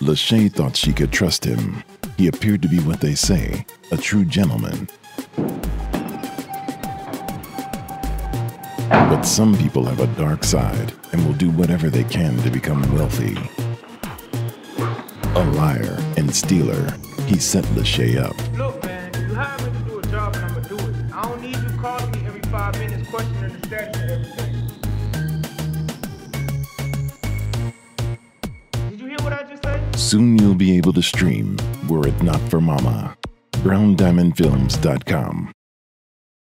Lachey thought she could trust him. He appeared to be what they say, a true gentleman. But some people have a dark side and will do whatever they can to become wealthy. A liar and stealer, he set Lachey up. Look, man, you hired me to do a job and I'm gonna do it. I don't need you calling me every five minutes questioning the status of everything. Soon you'll be able to stream Were It Not for Mama. BrownDiamondFilms.com.